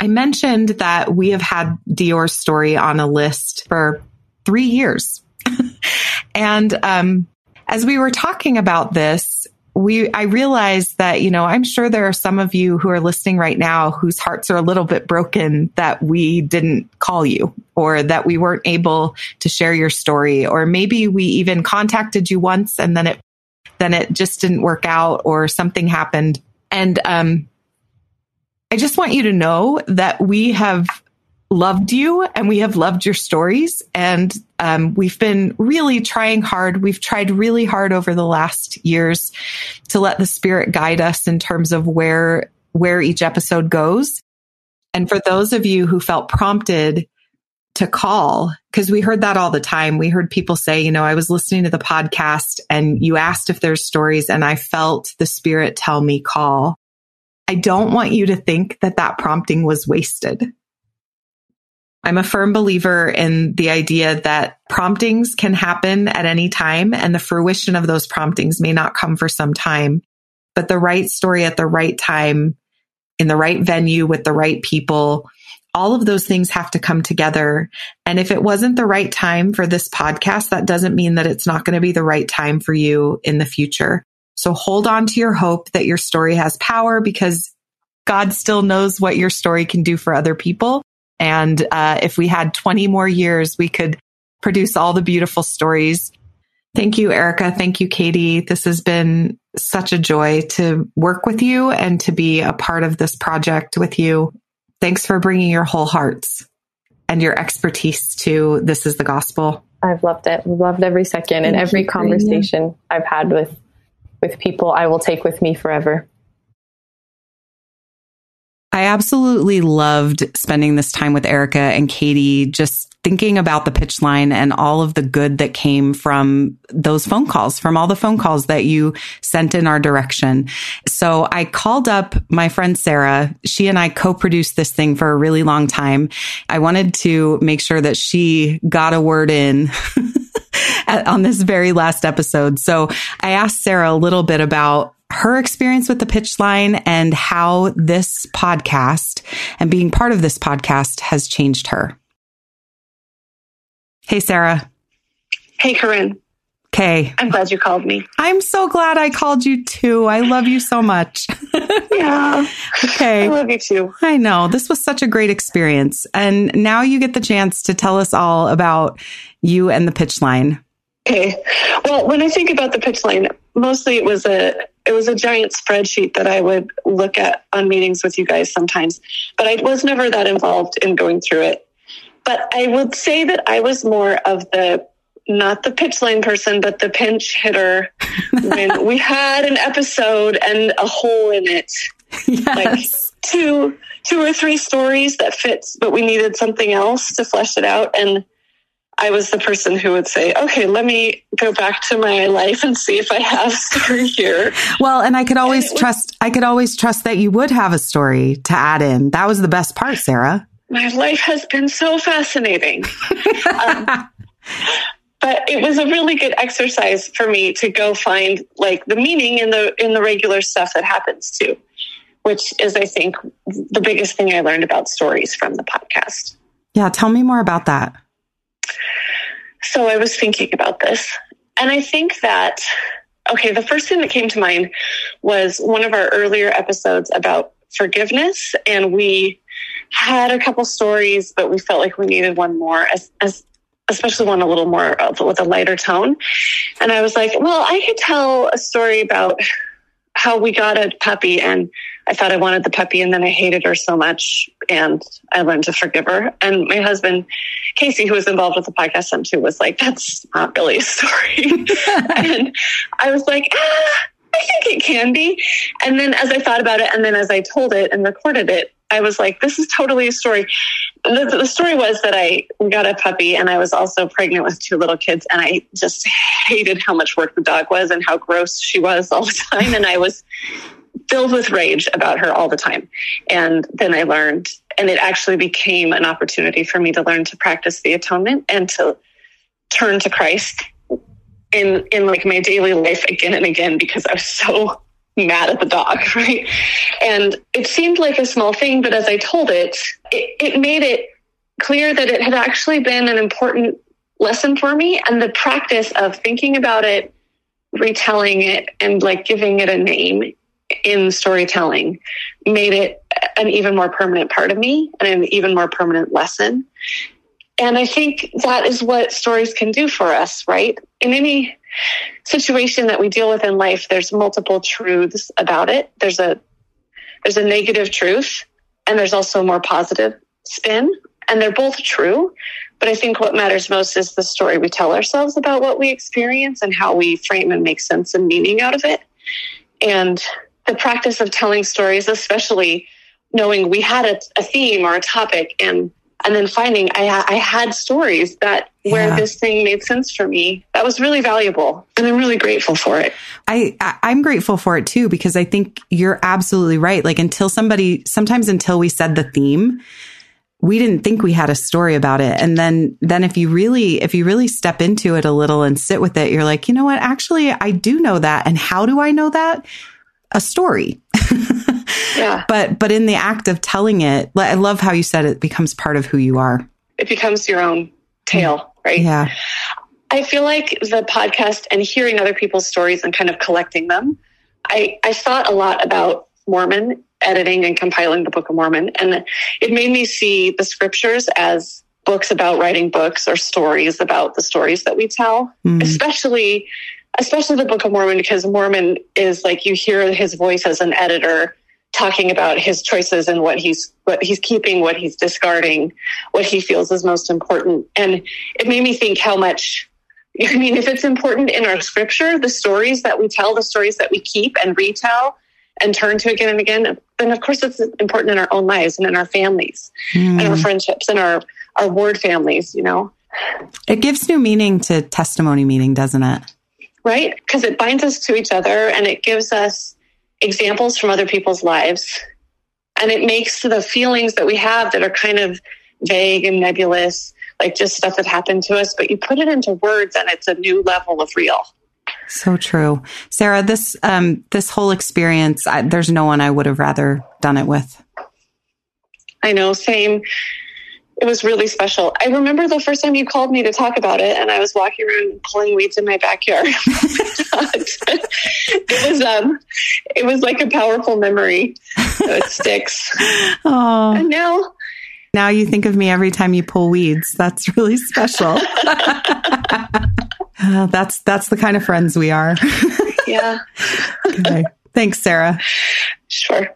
I mentioned that we have had Dior's story on a list for three years. and um, as we were talking about this, we, I realize that, you know, I'm sure there are some of you who are listening right now whose hearts are a little bit broken that we didn't call you or that we weren't able to share your story. Or maybe we even contacted you once and then it, then it just didn't work out or something happened. And, um, I just want you to know that we have loved you and we have loved your stories. And um, we've been really trying hard. We've tried really hard over the last years to let the spirit guide us in terms of where where each episode goes. And for those of you who felt prompted to call, because we heard that all the time. We heard people say, you know, I was listening to the podcast and you asked if there's stories and I felt the spirit tell me call. I don't want you to think that that prompting was wasted. I'm a firm believer in the idea that promptings can happen at any time and the fruition of those promptings may not come for some time, but the right story at the right time in the right venue with the right people, all of those things have to come together. And if it wasn't the right time for this podcast, that doesn't mean that it's not going to be the right time for you in the future. So hold on to your hope that your story has power because God still knows what your story can do for other people. And uh, if we had 20 more years, we could produce all the beautiful stories. Thank you, Erica. Thank you, Katie. This has been such a joy to work with you and to be a part of this project with you. Thanks for bringing your whole hearts and your expertise to This is the Gospel. I've loved it. Loved every second and every conversation I've had with with people I will take with me forever. I absolutely loved spending this time with Erica and Katie, just thinking about the pitch line and all of the good that came from those phone calls, from all the phone calls that you sent in our direction. So I called up my friend Sarah. She and I co-produced this thing for a really long time. I wanted to make sure that she got a word in. on this very last episode. So I asked Sarah a little bit about her experience with the pitch line and how this podcast and being part of this podcast has changed her. Hey, Sarah. Hey, KaRyn. Okay. I'm glad you called me. I'm so glad I called you too. I love you so much. yeah. Okay. I love you too. I know. This was such a great experience. And now you get the chance to tell us all about you and the pitch line. Okay. Well, when I think about the pitch line, mostly it was a it was a giant spreadsheet that I would look at on meetings with you guys sometimes, but I was never that involved in going through it. But I would say that I was more of the not the pitch line person, but the pinch hitter when we had an episode and a hole in it. Yes. Like two two or three stories that fits, but we needed something else to flesh it out. And I was the person who would say, okay, let me go back to my life and see if I have a story here. Well, and I could always was, trust, I could always trust that you would have a story to add in. That was the best part, Sarah. My life has been so fascinating. um, but it was a really good exercise for me to go find like the meaning in the in the regular stuff that happens too, which is I think the biggest thing I learned about stories from the podcast. Yeah, tell me more about that. So I was thinking about this, and I think that, okay, the first thing that came to mind was one of our earlier episodes about forgiveness, and we had a couple stories, but we felt like we needed one more, as, as especially one a little more with a lighter tone. And I was like, well, I could tell a story about how we got a puppy and I thought I wanted the puppy and then I hated her so much and I learned to forgive her. And my husband, Casey, who was involved with the podcast some too, was like, that's not really a story. and I was like, ah, I think it can be. And then as I thought about it and then as I told it and recorded it, I was like, this is totally a story. The, the, story was that I got a puppy and I was also pregnant with two little kids. And I just hated how much work the dog was and how gross she was all the time. And I was filled with rage about her all the time. And then I learned, and it actually became an opportunity for me to learn to practice the atonement and to turn to Christ in, in like my daily life again and again because I was so mad at the dog, right? And it seemed like a small thing, but as I told it, it, it made it clear that it had actually been an important lesson for me. And the practice of thinking about it, retelling it, and like giving it a name in storytelling made it an even more permanent part of me and an even more permanent lesson. And I think that is what stories can do for us, right? In any situation that we deal with in life, there's multiple truths about it. There's a there's a negative truth and there's also a more positive spin. And they're both true. But I think what matters most is the story we tell ourselves about what we experience and how we frame and make sense and meaning out of it. And the practice of telling stories, especially knowing we had a, a theme or a topic and and then finding I, I had stories that where yeah. this thing made sense for me. That was really valuable, and I'm really grateful for it. I I'm grateful for it too because I think you're absolutely right. Like until somebody, sometimes until we said the theme, we didn't think we had a story about it, and then then if you really if you really step into it a little and sit with it, you're like, you know what? Actually, I do know that, and how do I know that? A story. Yeah. But but in the act of telling it, I love how you said it becomes part of who you are. It becomes your own tale, right? Yeah. I feel like the podcast and hearing other people's stories and kind of collecting them, I, I thought a lot about Mormon editing and compiling the Book of Mormon. And it made me see the scriptures as books about writing books or stories about the stories that we tell, mm. especially especially the Book of Mormon, because Mormon is like you hear his voice as an editor talking about his choices and what he's what he's keeping, what he's discarding, what he feels is most important. And it made me think how much I mean, if it's important in our scripture, the stories that we tell, the stories that we keep and retell, and turn to again and again, then of course it's important in our own lives and in our families mm. and our friendships and our, our ward families, you know. It gives new meaning to testimony meaning, doesn't it? Right? Because it binds us to each other and it gives us examples from other people's lives. And it makes the feelings that we have that are kind of vague and nebulous, like just stuff that happened to us, but you put it into words and it's a new level of real. So true. Sarah, this um, this whole experience, I, there's no one I would have rather done it with. I know, same. It was really special. I remember the first time you called me to talk about it, and I was walking around pulling weeds in my backyard. it was um, it was like a powerful memory. it sticks. Oh, and now now you think of me every time you pull weeds. That's really special. Uh, that's that's the kind of friends we are. yeah. okay. Thanks, Sarah. Sure.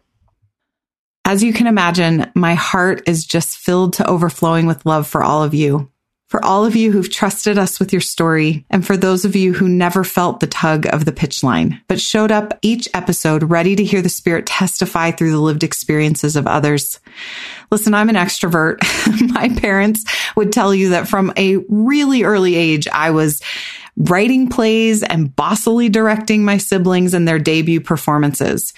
As you can imagine, my heart is just filled to overflowing with love for all of you. For all of you who've trusted us with your story, and for those of you who never felt the tug of the pitch line, but showed up each episode ready to hear the Spirit testify through the lived experiences of others. Listen, I'm an extrovert. My parents would tell you that from a really early age, I was writing plays and bossily directing my siblings in their debut performances.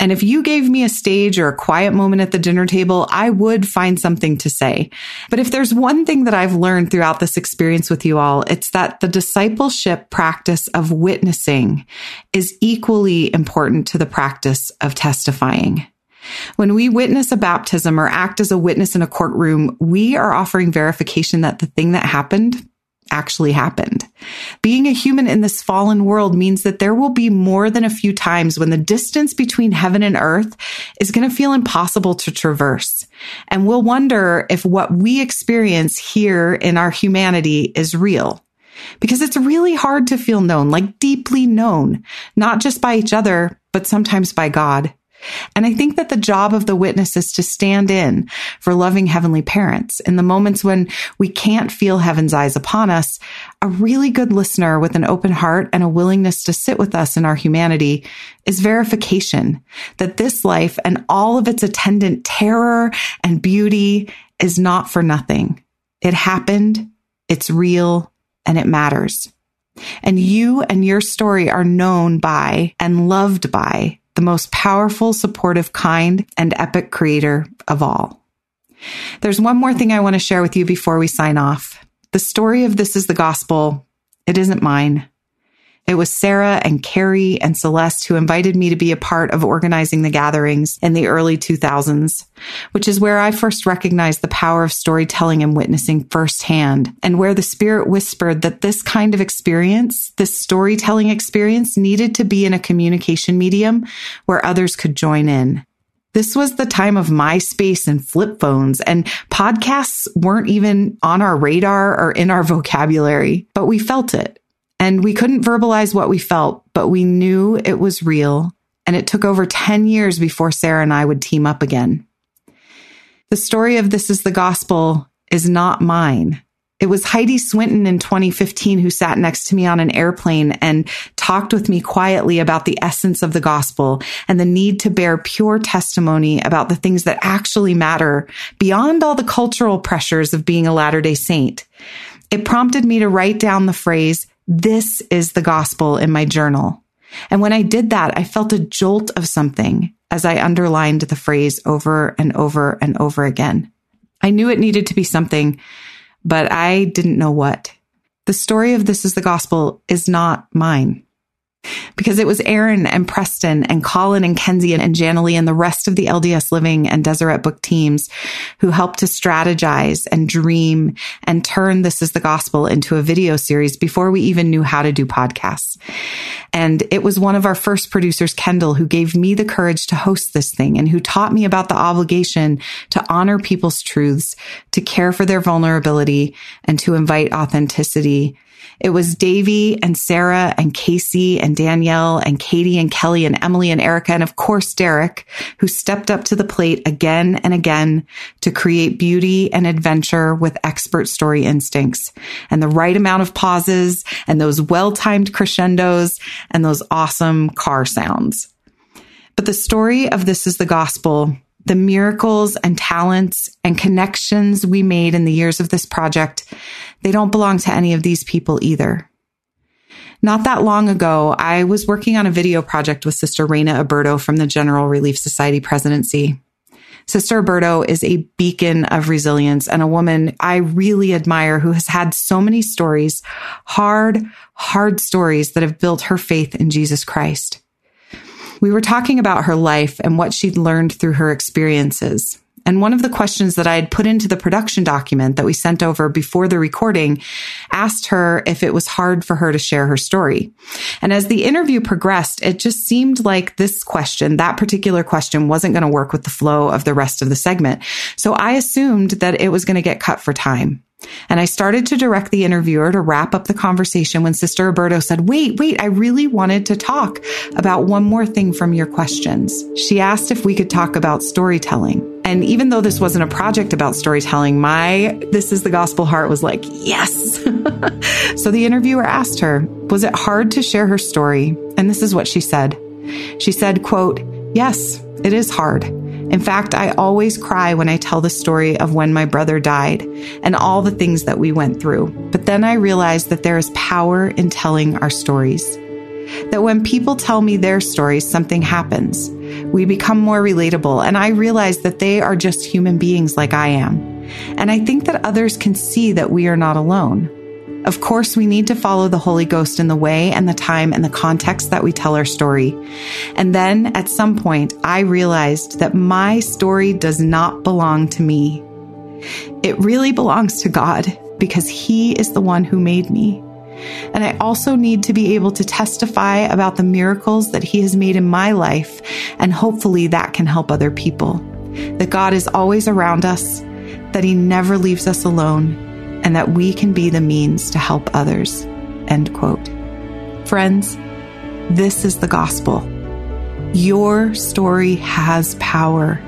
And if you gave me a stage or a quiet moment at the dinner table, I would find something to say. But if there's one thing that I've learned throughout this experience with you all, it's that the discipleship practice of witnessing is equally important to the practice of testifying. When we witness a baptism or act as a witness in a courtroom, we are offering verification that the thing that happened actually happened. Being a human in this fallen world means that there will be more than a few times when the distance between heaven and earth is going to feel impossible to traverse. And we'll wonder if what we experience here in our humanity is real. Because it's really hard to feel known, like deeply known, not just by each other, but sometimes by God. And I think that the job of the witness is to stand in for loving heavenly parents in the moments when we can't feel heaven's eyes upon us. A really good listener with an open heart and a willingness to sit with us in our humanity is verification that this life and all of its attendant terror and beauty is not for nothing. It happened. It's real and it matters. And you and your story are known by and loved by the most powerful, supportive, kind, and epic creator of all. There's one more thing I want to share with you before we sign off. The story of This is the Gospel, it isn't mine. It was Sarah and Carrie and Celeste who invited me to be a part of organizing the gatherings in the early 2000s, which is where I first recognized the power of storytelling and witnessing firsthand, and where the Spirit whispered that this kind of experience, this storytelling experience, needed to be in a communication medium where others could join in. This was the time of MySpace and flip phones, and podcasts weren't even on our radar or in our vocabulary, but we felt it. And we couldn't verbalize what we felt, but we knew it was real. And it took over 10 years before Sarah and I would team up again. The story of This is the Gospel is not mine. It was Heidi Swinton in 2015 who sat next to me on an airplane and talked with me quietly about the essence of the gospel and the need to bear pure testimony about the things that actually matter beyond all the cultural pressures of being a Latter day Saint. It prompted me to write down the phrase, this is the gospel in my journal. And when I did that, I felt a jolt of something as I underlined the phrase over and over and over again. I knew it needed to be something, but I didn't know what. The story of This is the Gospel is not mine because it was Aaron and Preston and Colin and Kenzie and Janalee and the rest of the LDS Living and Deseret Book teams who helped to strategize and dream and turn This is the Gospel into a video series before we even knew how to do podcasts. And it was one of our first producers, Kendall, who gave me the courage to host this thing and who taught me about the obligation to honor people's truths, to care for their vulnerability and to invite authenticity it was Davy and Sarah and Casey and Danielle and Katie and Kelly and Emily and Erica and of course Derek who stepped up to the plate again and again to create beauty and adventure with expert story instincts and the right amount of pauses and those well-timed crescendos and those awesome car sounds. But the story of This is the Gospel, the miracles and talents and connections we made in the years of this project, they don't belong to any of these people either. Not that long ago, I was working on a video project with Sister Reyna Aburto from the General Relief Society presidency. Sister Aburto is a beacon of resilience and a woman I really admire who has had so many stories, hard, hard stories that have built her faith in Jesus Christ. We were talking about her life and what she'd learned through her experiences. And one of the questions that I had put into the production document that we sent over before the recording asked her if it was hard for her to share her story. And as the interview progressed, it just seemed like this question, that particular question wasn't going to work with the flow of the rest of the segment. So I assumed that it was going to get cut for time. And I started to direct the interviewer to wrap up the conversation when Sister Aburto said, wait, wait, I really wanted to talk about one more thing from your questions. She asked if we could talk about storytelling. And even though this wasn't a project about storytelling, my This is the Gospel heart was like, yes. so the interviewer asked her, was it hard to share her story? And this is what she said. She said, quote, yes, it is hard. In fact, I always cry when I tell the story of when my brother died and all the things that we went through. But then I realize that there is power in telling our stories. That when people tell me their stories, something happens. We become more relatable, and I realize that they are just human beings like I am. And I think that others can see that we are not alone. Of course, we need to follow the Holy Ghost in the way and the time and the context that we tell our story. And then at some point, I realized that my story does not belong to me. It really belongs to God because He is the one who made me. And I also need to be able to testify about the miracles that He has made in my life. And hopefully that can help other people. That God is always around us, that He never leaves us alone and that we can be the means to help others. End quote. Friends, this is the gospel. Your story has power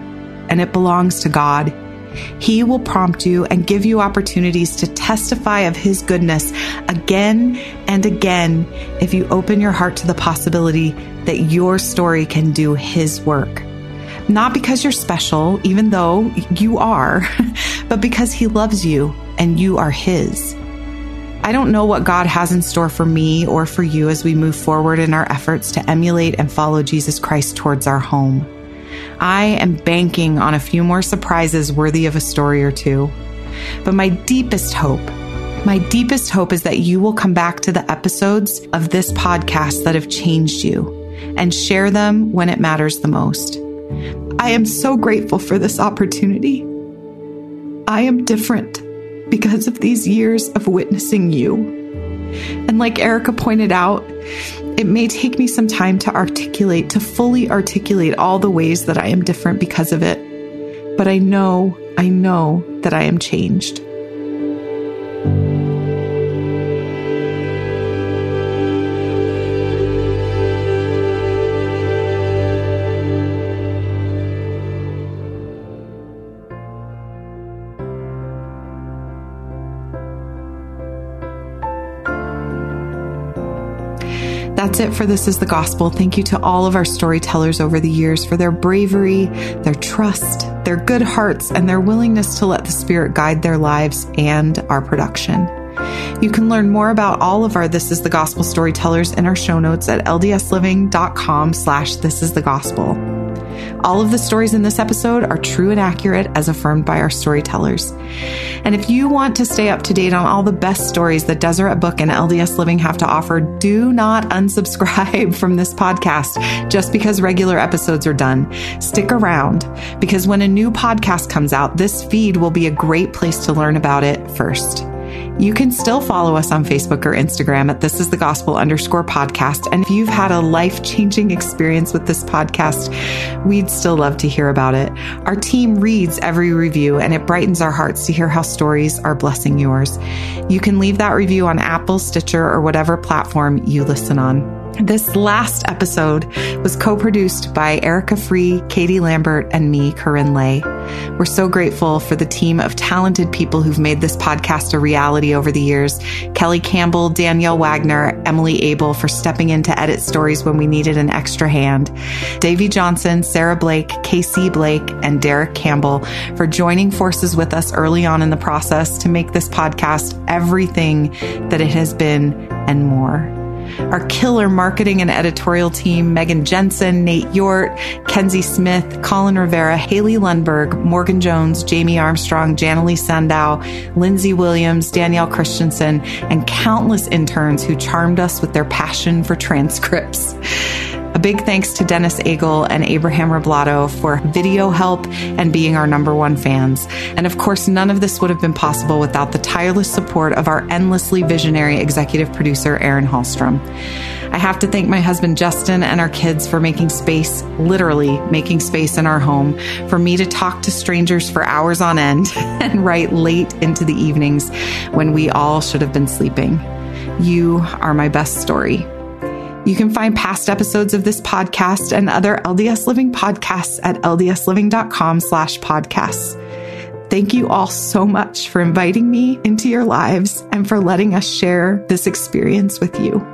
and it belongs to God. He will prompt you and give you opportunities to testify of His goodness again and again if you open your heart to the possibility that your story can do His work. Not because you're special, even though you are, but because He loves you and you are His. I don't know what God has in store for me or for you as we move forward in our efforts to emulate and follow Jesus Christ towards our home. I am banking on a few more surprises worthy of a story or two. But my deepest hope, my deepest hope is that you will come back to the episodes of this podcast that have changed you and share them when it matters the most. I am so grateful for this opportunity. I am different because of these years of witnessing you. And like Erica pointed out, it may take me some time to articulate, to fully articulate all the ways that I am different because of it. But I know, I know that I am changed. That's it for This is the Gospel. Thank you to all of our storytellers over the years for their bravery, their trust, their good hearts, and their willingness to let the Spirit guide their lives and our production. You can learn more about all of our This is the Gospel storytellers in our show notes at ldsliving.com slash this is the gospel. All of the stories in this episode are true and accurate as affirmed by our storytellers. And if you want to stay up to date on all the best stories that Deseret Book and LDS Living have to offer, do not unsubscribe from this podcast just because regular episodes are done. Stick around because when a new podcast comes out, this feed will be a great place to learn about it first. You can still follow us on Facebook or Instagram at This is the Gospel underscore podcast. And if you've had a life changing experience with this podcast, we'd still love to hear about it. Our team reads every review and it brightens our hearts to hear how stories are blessing yours. You can leave that review on Apple, Stitcher, or whatever platform you listen on. This last episode was co produced by Erica Free, Katie Lambert, and me, KaRyn Lay. We're so grateful for the team of talented people who've made this podcast a reality over the years. Kelly Campbell, Danielle Wagner, Emily Abel for stepping in to edit stories when we needed an extra hand. Davy Johnson, Sarah Blake, KC Blake, and Derek Campbell for joining forces with us early on in the process to make this podcast everything that it has been and more. Our killer marketing and editorial team, Megan Jensen, Nate Yort, Kenzie Smith, Colin Rivera, Haley Lundberg, Morgan Jones, Jamie Armstrong, Janalee Sandow, Lindsay Williams, Danielle Christensen, and countless interns who charmed us with their passion for transcripts. A big thanks to Dennis Agel and Abraham Rablato for video help and being our number one fans. And of course, none of this would have been possible without the tireless support of our endlessly visionary executive producer, Aaron Hallstrom. I have to thank my husband Justin and our kids for making space, literally making space in our home, for me to talk to strangers for hours on end and write late into the evenings when we all should have been sleeping. You are my best story. You can find past episodes of this podcast and other LDS Living podcasts at ldsliving.com slash podcasts. Thank you all so much for inviting me into your lives and for letting us share this experience with you.